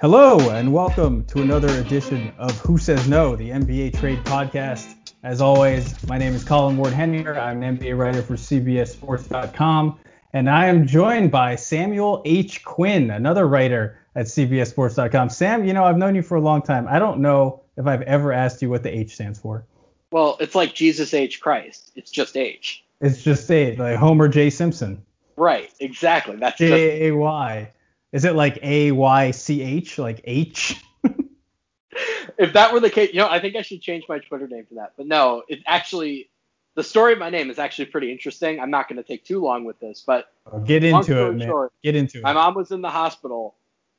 Hello, and welcome to another edition of Who Says No, the NBA Trade Podcast. As always, my name is Colin Ward Henninger. I'm an NBA writer for CBSSports.com, and I am joined by Samuel H. Quinn, another writer at CBSSports.com. Sam, you know, I've known you for a long time. I don't know if I've ever asked you what the H stands for. Well, it's like Jesus H. Christ. It's just H. It's just A, like Homer J. Simpson. Right, exactly. That's J A Y. Is it like A Y C H, like H? if that were the case, you know, I think I should change my Twitter name to that. But no, it actually, the story of my name is actually pretty interesting. I'm not going to take too long with this, but oh, get into it, man. Short, get into it. My mom was in the hospital,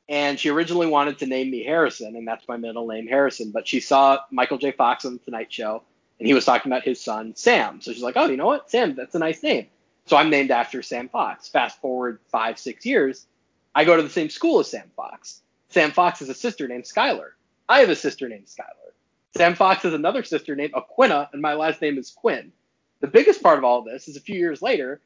and she originally wanted to name me Harrison, and that's my middle name, Harrison. But she saw Michael J. Fox on the Tonight Show, and he was talking about his son Sam. So she's like, oh, you know what, Sam, that's a nice name. So I'm named after Sam Fox. Fast forward five, six years I go to the same school as Sam Fox. Sam Fox has a sister named Schuyler. I have a sister named Skylar. Sam Fox has another sister named Aquinnah, and my last name is Quinn. The biggest part of all this is a few years later,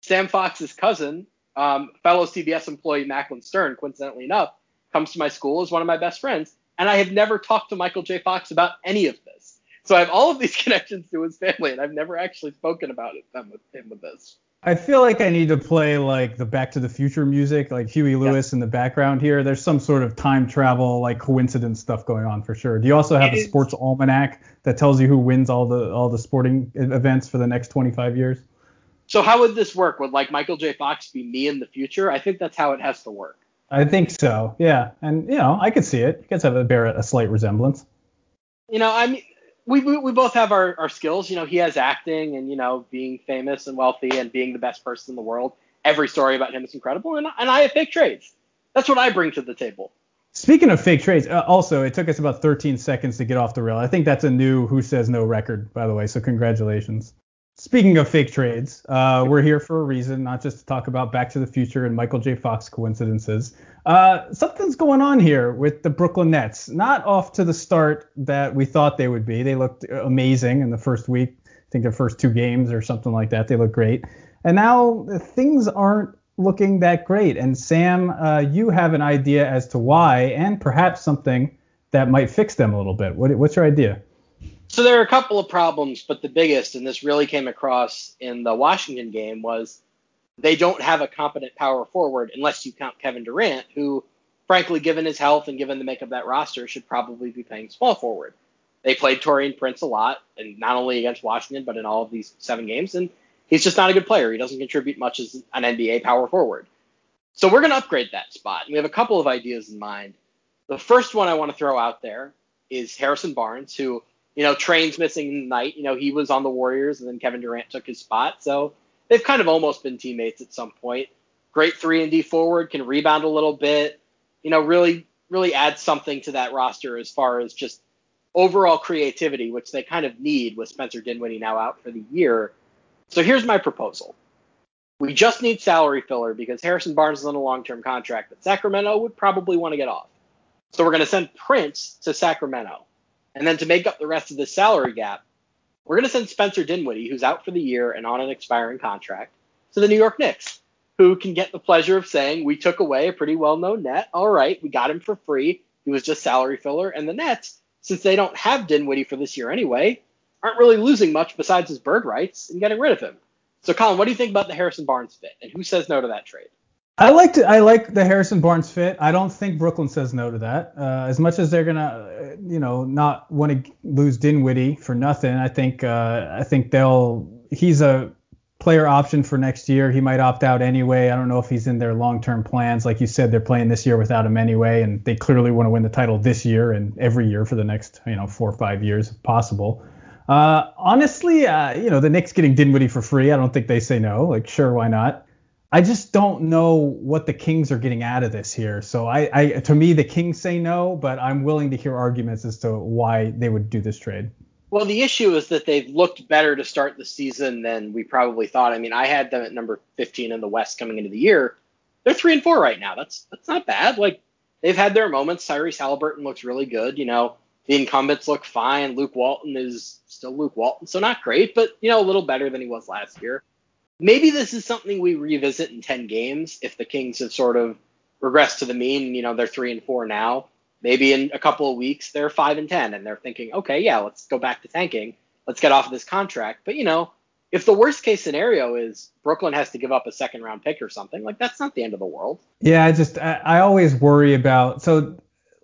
Sam Fox's cousin, um, fellow CBS employee Macklin Stern, coincidentally enough, comes to my school as one of my best friends, and I have never talked to Michael J. Fox about any of this. So I have all of these connections to his family, and I've never actually spoken about it with him with this. I feel like I need to play like the Back to the Future music, like Huey Lewis in the background here. There's some sort of time travel, like coincidence stuff going on for sure. Do you also have it a is. sports almanac that tells you who wins all the all the sporting events for the next 25 years? So how would this work? Would like Michael J. Fox be me in the future? I think that's how it has to work. I think so. Yeah, and you know, I could see it. You guys have a bear a slight resemblance. You know, I mean, we, we, both have our, our skills. You know, he has acting and, you know, being famous and wealthy and being the best person in the world. Every story about him is incredible. And, and I have fake trades. That's what I bring to the table. Speaking of fake trades, uh, also, it took us about 13 seconds to get off the rail. I think that's a new Who Says No record, by the way. So congratulations. Speaking of fake trades, uh, we're here for a reason, not just to talk about Back to the Future and Michael J. Fox coincidences. Uh, something's going on here with the Brooklyn Nets. Not off to the start that we thought they would be. They looked amazing in the first week. I think their first two games or something like that. They looked great. And now things aren't looking that great. And Sam, uh, you have an idea as to why, and perhaps something that might fix them a little bit. What, what's your idea? So there are a couple of problems, but the biggest, and this really came across in the Washington game, was they don't have a competent power forward unless you count Kevin Durant, who, frankly, given his health and given the makeup of that roster, should probably be playing small forward. They played Taurean Prince a lot, and not only against Washington, but in all of these seven games, and he's just not a good player. He doesn't contribute much as an NBA power forward. So we're going to upgrade that spot. And we have a couple of ideas in mind. The first one I want to throw out there is Harrison Barnes, who – you know, Train's missing night. You know, he was on the Warriors, and then Kevin Durant took his spot. So they've kind of almost been teammates at some point. Great three and D forward, can rebound a little bit. You know, really, really add something to that roster as far as just overall creativity, which they kind of need with Spencer Dinwiddie now out for the year. So here's my proposal. We just need salary filler because Harrison Barnes is on a long-term contract that Sacramento would probably want to get off. So we're going to send Prince to Sacramento. And then to make up the rest of the salary gap, we're going to send Spencer Dinwiddie, who's out for the year and on an expiring contract, to the New York Knicks, who can get the pleasure of saying, We took away a pretty well known net. All right, we got him for free. He was just salary filler. And the Nets, since they don't have Dinwiddie for this year anyway, aren't really losing much besides his bird rights and getting rid of him. So, Colin, what do you think about the Harrison Barnes fit? And who says no to that trade? I like I like the Harrison Barnes fit. I don't think Brooklyn says no to that. Uh, as much as they're gonna, uh, you know, not want to lose Dinwiddie for nothing, I think uh, I think they'll. He's a player option for next year. He might opt out anyway. I don't know if he's in their long-term plans. Like you said, they're playing this year without him anyway, and they clearly want to win the title this year and every year for the next, you know, four or five years if possible. Uh, honestly, uh, you know, the Knicks getting Dinwiddie for free. I don't think they say no. Like, sure, why not? I just don't know what the Kings are getting out of this here. So I, I, to me, the Kings say no, but I'm willing to hear arguments as to why they would do this trade. Well, the issue is that they've looked better to start the season than we probably thought. I mean, I had them at number 15 in the West coming into the year. They're three and four right now. That's that's not bad. Like they've had their moments. Tyrese Haliburton looks really good. You know, the incumbents look fine. Luke Walton is still Luke Walton, so not great, but you know, a little better than he was last year maybe this is something we revisit in 10 games if the Kings have sort of regressed to the mean. You know, they're three and four now. Maybe in a couple of weeks they're five and ten, and they're thinking, okay, yeah, let's go back to tanking. Let's get off of this contract. But you know, if the worst case scenario is Brooklyn has to give up a second round pick or something, like that's not the end of the world. Yeah, I just I, I always worry about so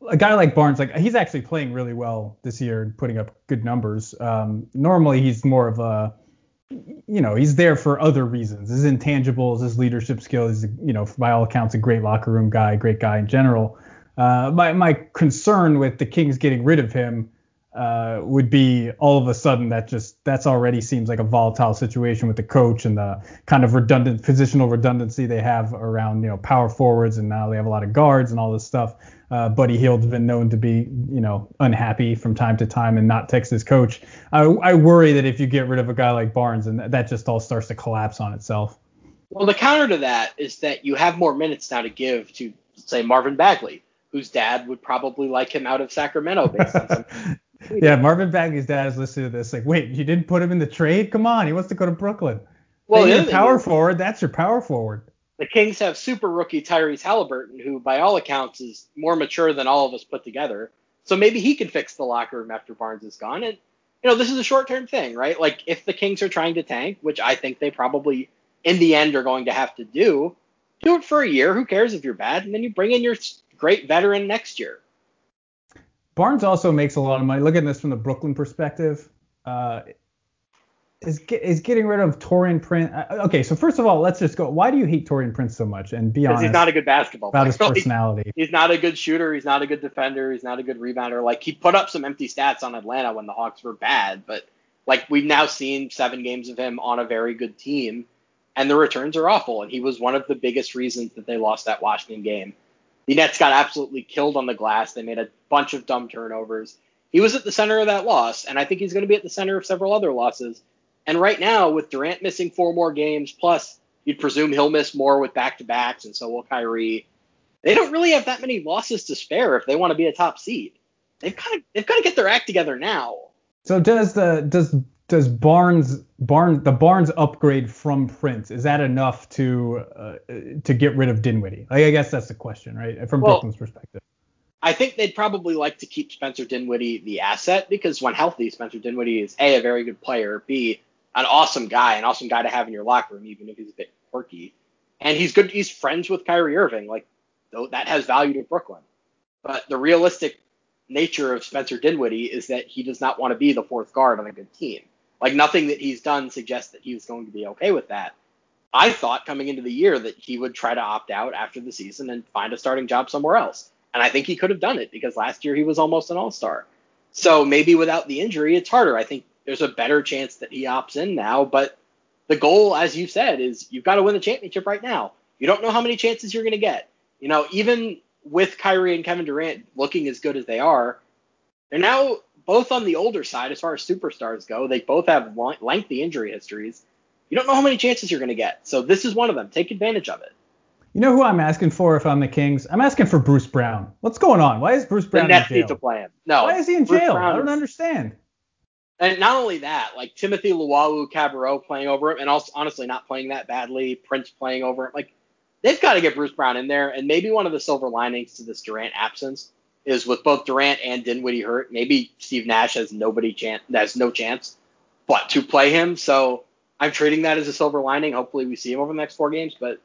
a guy like Barnes, like he's actually playing really well this year and putting up good numbers. Um, normally he's more of a you know, he's there for other reasons. His intangibles, his leadership skills, He's you know, by all accounts, a great locker room guy, great guy in general. Uh, my my concern with the Kings getting rid of him uh, would be all of a sudden that just that's already seems like a volatile situation with the coach and the kind of redundant positional redundancy they have around you know power forwards and now they have a lot of guards and all this stuff. Uh, Buddy Hield's been known to be you know unhappy from time to time and not text his coach. I, I worry that if you get rid of a guy like Barnes and that just all starts to collapse on itself. Well, the counter to that is that you have more minutes now to give to say Marvin Bagley, whose dad would probably like him out of Sacramento based on some yeah, Marvin Bagley's dad is listening to this. Like, wait, you didn't put him in the trade? Come on, he wants to go to Brooklyn. Well, the power is, forward. That's your power forward. The Kings have super rookie Tyrese Haliburton, who by all accounts is more mature than all of us put together. So maybe he can fix the locker room after Barnes is gone. And you know, this is a short term thing, right? Like if the Kings are trying to tank, which I think they probably in the end are going to have to do, do it for a year. Who cares if you're bad? And then you bring in your great veteran next year. Barnes also makes a lot of money. Look at this from the Brooklyn perspective. Uh, is is getting rid of Taurean Prince. Uh, okay, so first of all, let's just go. Why do you hate Taurean Prince so much? And be honest, he's not a good basketball about player. his personality. He's not a good shooter. He's not a good defender. He's not a good rebounder. Like he put up some empty stats on Atlanta when the Hawks were bad, but like we've now seen seven games of him on a very good team, and the returns are awful. And he was one of the biggest reasons that they lost that Washington game. The Nets got absolutely killed on the glass. They made a bunch of dumb turnovers. He was at the center of that loss, and I think he's going to be at the center of several other losses. And right now, with Durant missing four more games, plus you'd presume he'll miss more with back to backs, and so will Kyrie. They don't really have that many losses to spare if they want to be a top seed. They've got to they've got to get their act together now. So does the does does Barnes Barnes the Barnes upgrade from Prince is that enough to uh, to get rid of Dinwiddie? Like, I guess that's the question, right? From well, Brooklyn's perspective. I think they'd probably like to keep Spencer Dinwiddie the asset because when healthy, Spencer Dinwiddie is a a very good player, b an awesome guy, an awesome guy to have in your locker room, even if he's a bit quirky, and he's good. He's friends with Kyrie Irving, like though that has value to Brooklyn. But the realistic nature of Spencer Dinwiddie is that he does not want to be the fourth guard on a good team. Like nothing that he's done suggests that he was going to be okay with that. I thought coming into the year that he would try to opt out after the season and find a starting job somewhere else. And I think he could have done it because last year he was almost an all star. So maybe without the injury, it's harder. I think there's a better chance that he opts in now. But the goal, as you said, is you've got to win the championship right now. You don't know how many chances you're going to get. You know, even with Kyrie and Kevin Durant looking as good as they are, they're now both on the older side as far as superstars go. They both have lengthy injury histories. You don't know how many chances you're going to get. So this is one of them. Take advantage of it. You know who I'm asking for if I'm the Kings? I'm asking for Bruce Brown. What's going on? Why is Bruce Brown the Nets in jail? need to play him. No. Why is he in Bruce jail? Brown I don't is, understand. And not only that, like Timothy Luwawu-Cabarrot playing over him, and also honestly not playing that badly. Prince playing over him. Like they've got to get Bruce Brown in there. And maybe one of the silver linings to this Durant absence is with both Durant and Dinwiddie hurt, maybe Steve Nash has nobody chance has no chance but to play him. So I'm treating that as a silver lining. Hopefully we see him over the next four games. But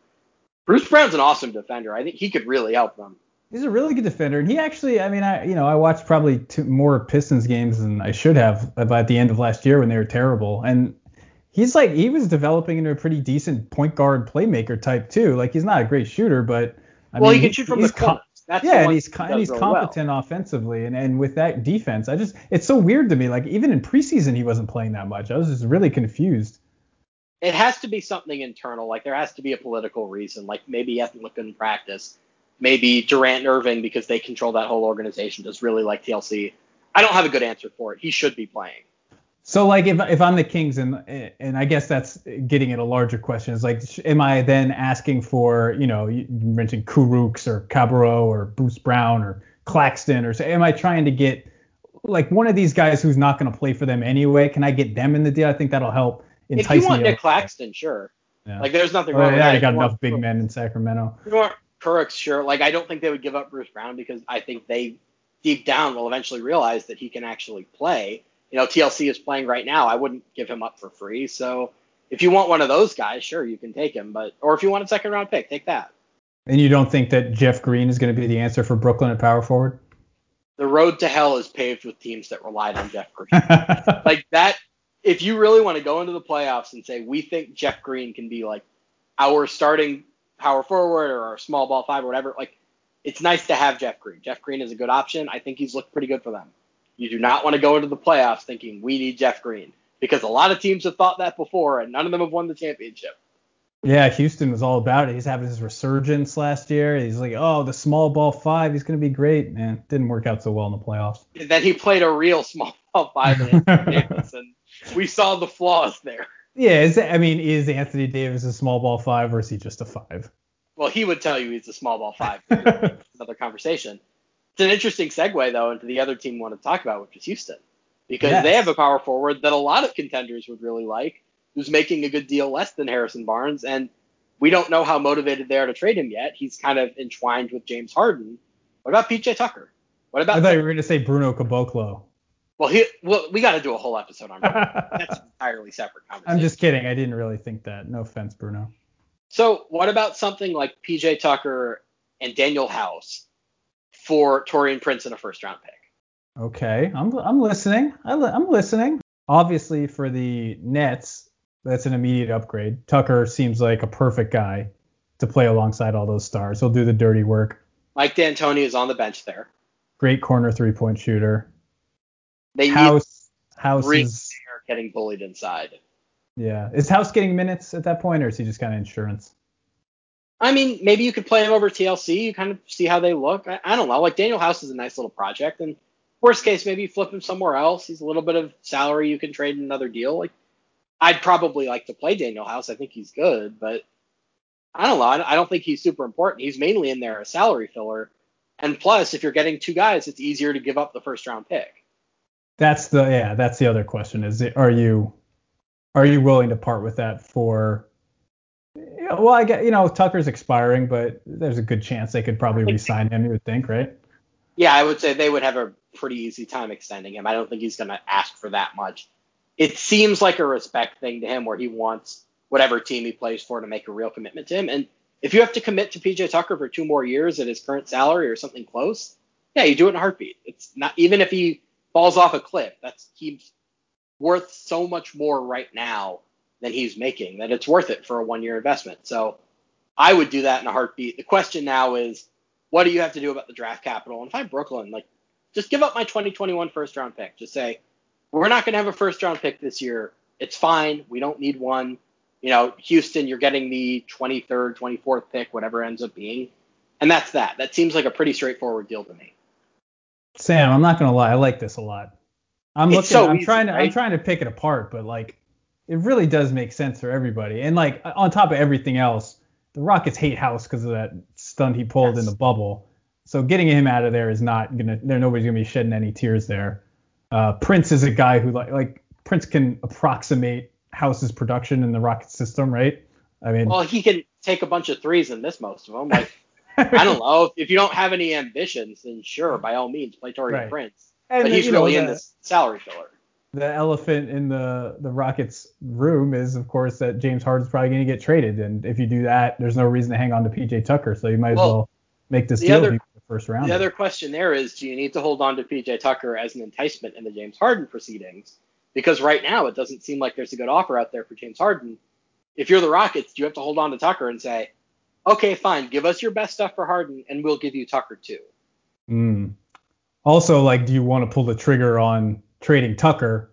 Bruce Brown's an awesome defender. I think he could really help them. He's a really good defender, and he actually, I mean, I you know I watched probably two, more Pistons games than I should have at the end of last year when they were terrible, and he's like he was developing into a pretty decent point guard playmaker type too. Like he's not a great shooter, but I well, mean, he can shoot from the corner. That's yeah, and he's and he's competent well. offensively, and and with that defense, I just it's so weird to me. Like even in preseason, he wasn't playing that much. I was just really confused. It has to be something internal. Like there has to be a political reason. Like maybe looked in practice. Maybe Durant and Irving, because they control that whole organization, does really like TLC. I don't have a good answer for it. He should be playing. So like if if I'm the Kings and and I guess that's getting at a larger question is like am I then asking for you know you mentioned or Cabarrot or Bruce Brown or Claxton or so am I trying to get like one of these guys who's not going to play for them anyway? Can I get them in the deal? I think that'll help entice If you want Nick Claxton, sure. Yeah. Like there's nothing oh, wrong. Oh, yeah, you got enough big men in Sacramento. You, want, Kurucs, sure. Like I don't think they would give up Bruce Brown because I think they deep down will eventually realize that he can actually play. You know, TLC is playing right now. I wouldn't give him up for free. So if you want one of those guys, sure, you can take him. But or if you want a second round pick, take that. And you don't think that Jeff Green is going to be the answer for Brooklyn at power forward? The road to hell is paved with teams that relied on Jeff Green. like that, if you really want to go into the playoffs and say we think Jeff Green can be like our starting power forward or our small ball five or whatever, like it's nice to have Jeff Green. Jeff Green is a good option. I think he's looked pretty good for them. You do not want to go into the playoffs thinking we need Jeff Green because a lot of teams have thought that before and none of them have won the championship. Yeah, Houston was all about it. He's having his resurgence last year. He's like, oh, the small ball five, he's going to be great. Man, didn't work out so well in the playoffs. And then he played a real small ball five, and we saw the flaws there. Yeah, is I mean, is Anthony Davis a small ball five or is he just a five? Well, he would tell you he's a small ball five. another conversation. It's an interesting segue though into the other team we want to talk about, which is Houston, because yes. they have a power forward that a lot of contenders would really like who's making a good deal less than Harrison Barnes, and we don't know how motivated they are to trade him yet. He's kind of entwined with James Harden. What about PJ Tucker? What about? I thought you were going to say Bruno Caboclo. Well, he, well, we got to do a whole episode on Bruno. That's an entirely separate conversation. I'm just kidding. I didn't really think that. No offense, Bruno. So, what about something like PJ Tucker and Danuel House for Taurean Prince in a first round pick? Okay, I'm I'm listening. I'm listening. Obviously, for the Nets, that's an immediate upgrade. Tucker seems like a perfect guy to play alongside all those stars. He'll do the dirty work. Mike D'Antoni is on the bench there. Great corner three point shooter. They House House is getting bullied inside. Yeah, is House getting minutes at that point, or is he just kind of insurance? I mean, maybe you could play him over TLC. You kind of see how they look. I, I don't know. Like Danuel House is a nice little project, and worst case, maybe you flip him somewhere else. He's a little bit of salary you can trade in another deal. Like I'd probably like to play Danuel House. I think he's good, but I don't know. I don't think he's super important. He's mainly in there a salary filler. And plus, if you're getting two guys, it's easier to give up the first round pick. That's the yeah. That's the other question. Is it, are you are you willing to part with that for? Well, I get you know Tucker's expiring, but there's a good chance they could probably re-sign him. You would think, right? Yeah, I would say they would have a pretty easy time extending him. I don't think he's going to ask for that much it seems like a respect thing to him where he wants whatever team he plays for to make a real commitment to him. And if you have to commit to PJ Tucker for two more years at his current salary or something close, yeah, you do it in a heartbeat. It's not even if he falls off a cliff, that's he's worth so much more right now than he's making that it's worth it for a one year investment. So I would do that in a heartbeat. The question now is what do you have to do about the draft capital? And if I'm Brooklyn, like just give up my 2021 first round pick. Just say, we're not going to have a first round pick this year. It's fine. We don't need one. You know, Houston, you're getting the 23rd, 24th pick, whatever ends up being. And that's that. That seems like a pretty straightforward deal to me. Sam, I'm not going to lie. I like this a lot. I'm looking, so I'm easy, trying to, right? I'm trying to pick it apart, but like, it really does make sense for everybody. And like, on top of everything else, the Rockets hate House because of that stunt he pulled yes. in the bubble. So getting him out of there is not gonna. There, nobody's gonna be shedding any tears there. Uh, Prince is a guy who like like Prince can approximate House's production in the Rocket system, right? I mean, well, he can take a bunch of threes and miss most of them. Like, I don't know if you don't have any ambitions, then sure, by all means, play Taurean right. Prince. And but he's really know, in this salary filler. The elephant in the the Rockets room is, of course, that James Harden's probably going to get traded, and if you do that, there's no reason to hang on to PJ Tucker, so you might as well, well make this deal. Other, first round. The other question there is, do you need to hold on to PJ Tucker as an enticement in the James Harden proceedings? Because right now it doesn't seem like there's a good offer out there for James Harden. If you're the Rockets, do you have to hold on to Tucker and say, okay, fine, give us your best stuff for Harden, and we'll give you Tucker too. Mm. Also, like, do you want to pull the trigger on trading Tucker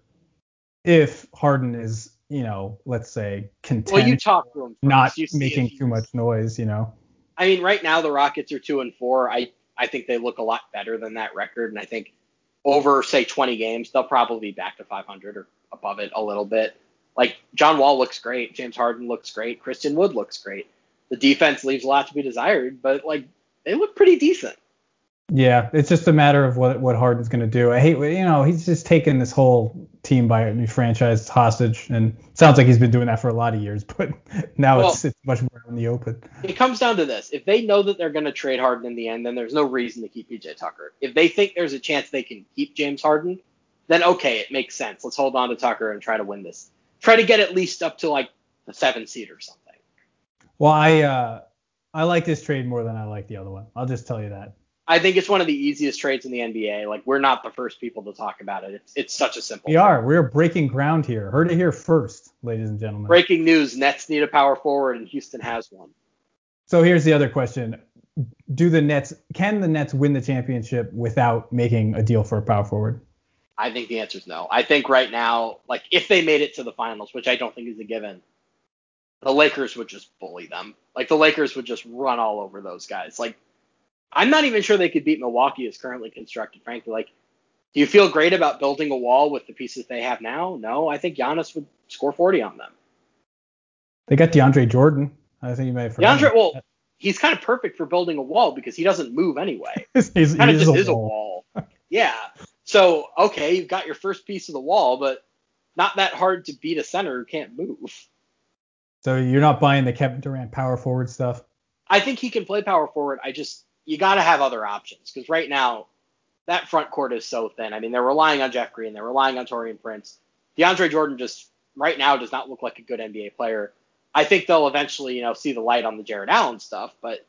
if Harden is, you know, let's say content, well, you talk to him, not making too much noise, you know? I mean, right now the Rockets are two and four. I I think they look a lot better than that record. And I think over, say, 20 games, they'll probably be back to 500 or above it a little bit. Like, John Wall looks great. James Harden looks great. Christian Wood looks great. The defense leaves a lot to be desired, but, like, they look pretty decent. Yeah, it's just a matter of what what Harden's going to do. I hate, you know, he's just taken this whole team by a new franchise hostage, and sounds like he's been doing that for a lot of years, but now well, it's it's much more in the open. It comes down to this: if they know that they're going to trade Harden in the end, then there's no reason to keep PJ Tucker. If they think there's a chance they can keep James Harden, then okay, it makes sense. Let's hold on to Tucker and try to win this. Try to get at least up to like the seven seed or something. Well, I uh, I like this trade more than I like the other one. I'll just tell you that. I think it's one of the easiest trades in the NBA. Like we're not the first people to talk about it. It's it's such a simple. We are. We're breaking ground here. Heard it here first, ladies and gentlemen. Breaking news: Nets need a power forward, and Houston has one. So here's the other question: Do the Nets? Can the Nets win the championship without making a deal for a power forward? I think the answer is no. I think right now, like if they made it to the finals, which I don't think is a given, the Lakers would just bully them. Like the Lakers would just run all over those guys. Like I'm not even sure they could beat Milwaukee as currently constructed, frankly. Like, do you feel great about building a wall with the pieces they have now? No, I think Giannis would score 40 on them. They got DeAndre Jordan. I think you may have DeAndre, well, he's kind of perfect for building a wall because he doesn't move anyway. he's, he's kind of just a is wall. a wall. yeah. So okay, you've got your first piece of the wall, but not that hard to beat a center who can't move. So you're not buying the Kevin Durant power forward stuff? I think he can play power forward. I just you got to have other options because right now that front court is so thin. I mean, they're relying on Jeff Green, they're relying on Taurean Prince. DeAndre Jordan just right now does not look like a good NBA player. I think they'll eventually, you know, see the light on the Jarrett Allen stuff, but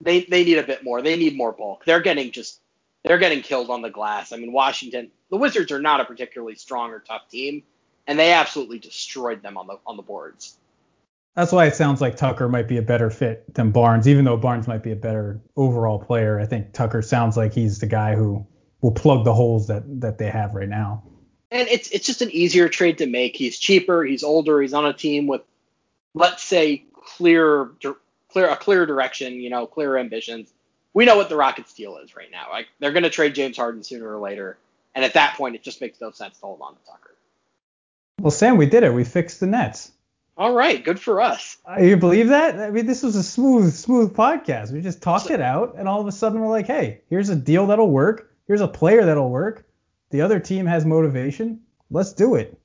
they they need a bit more. They need more bulk. They're getting just they're getting killed on the glass. I mean, Washington, the Wizards are not a particularly strong or tough team, and they absolutely destroyed them on the on the boards. That's why it sounds like Tucker might be a better fit than Barnes, even though Barnes might be a better overall player. I think Tucker sounds like he's the guy who will plug the holes that that they have right now. And it's it's just an easier trade to make. He's cheaper. He's older. He's on a team with, let's say, clear clear a clear direction. You know, clear ambitions. We know what the Rockets' deal is right now. Like they're going to trade James Harden sooner or later, and at that point, it just makes no sense to hold on to Tucker. Well, Sam, we did it. We fixed the Nets. All right, good for us. Uh, you believe that? I mean, this was a smooth, smooth podcast. We just talked so, it out, and all of a sudden we're like, hey, here's a deal that'll work. Here's a player that'll work. The other team has motivation. Let's do it.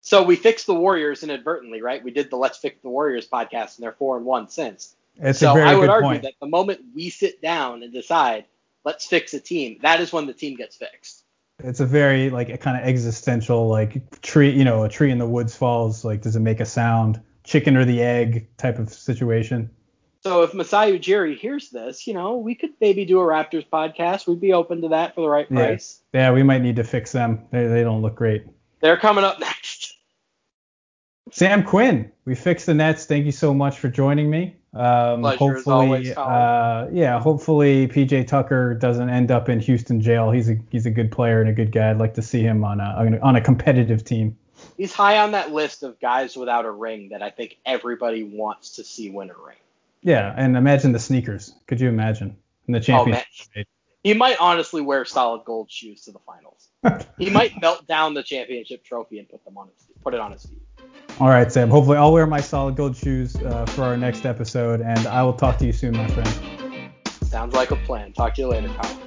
So we fixed the Warriors inadvertently, right? We did the Let's Fix the Warriors podcast, and they're four and one since. It's so a very I would argue point. that the moment we sit down and decide, let's fix a team, that is when the team gets fixed it's a very like a kind of existential like tree you know a tree in the woods falls like does it make a sound chicken or the egg type of situation so if Masai Ujiri hears this, you know, we could maybe do a Raptors podcast. We'd be open to that for the right price. Yeah, yeah we might need to fix them. They, they don't look great. They're coming up next. Sam Quinn, we fixed the Nets. Thank you so much for joining me. Um, hopefully, uh, yeah, hopefully PJ Tucker doesn't end up in Houston jail. He's a he's a good player and a good guy. I'd like to see him on a on a competitive team. He's high on that list of guys without a ring that I think everybody wants to see win a ring. Yeah, and imagine the sneakers. Could you imagine in the championship? Oh, he might honestly wear solid gold shoes to the finals. he might melt down the championship trophy and put them on his put it on his feet. All right, Sam. Hopefully, I'll wear my solid gold shoes uh, for our next episode, and I will talk to you soon, my friend. Sounds like a plan. Talk to you later, Kyle.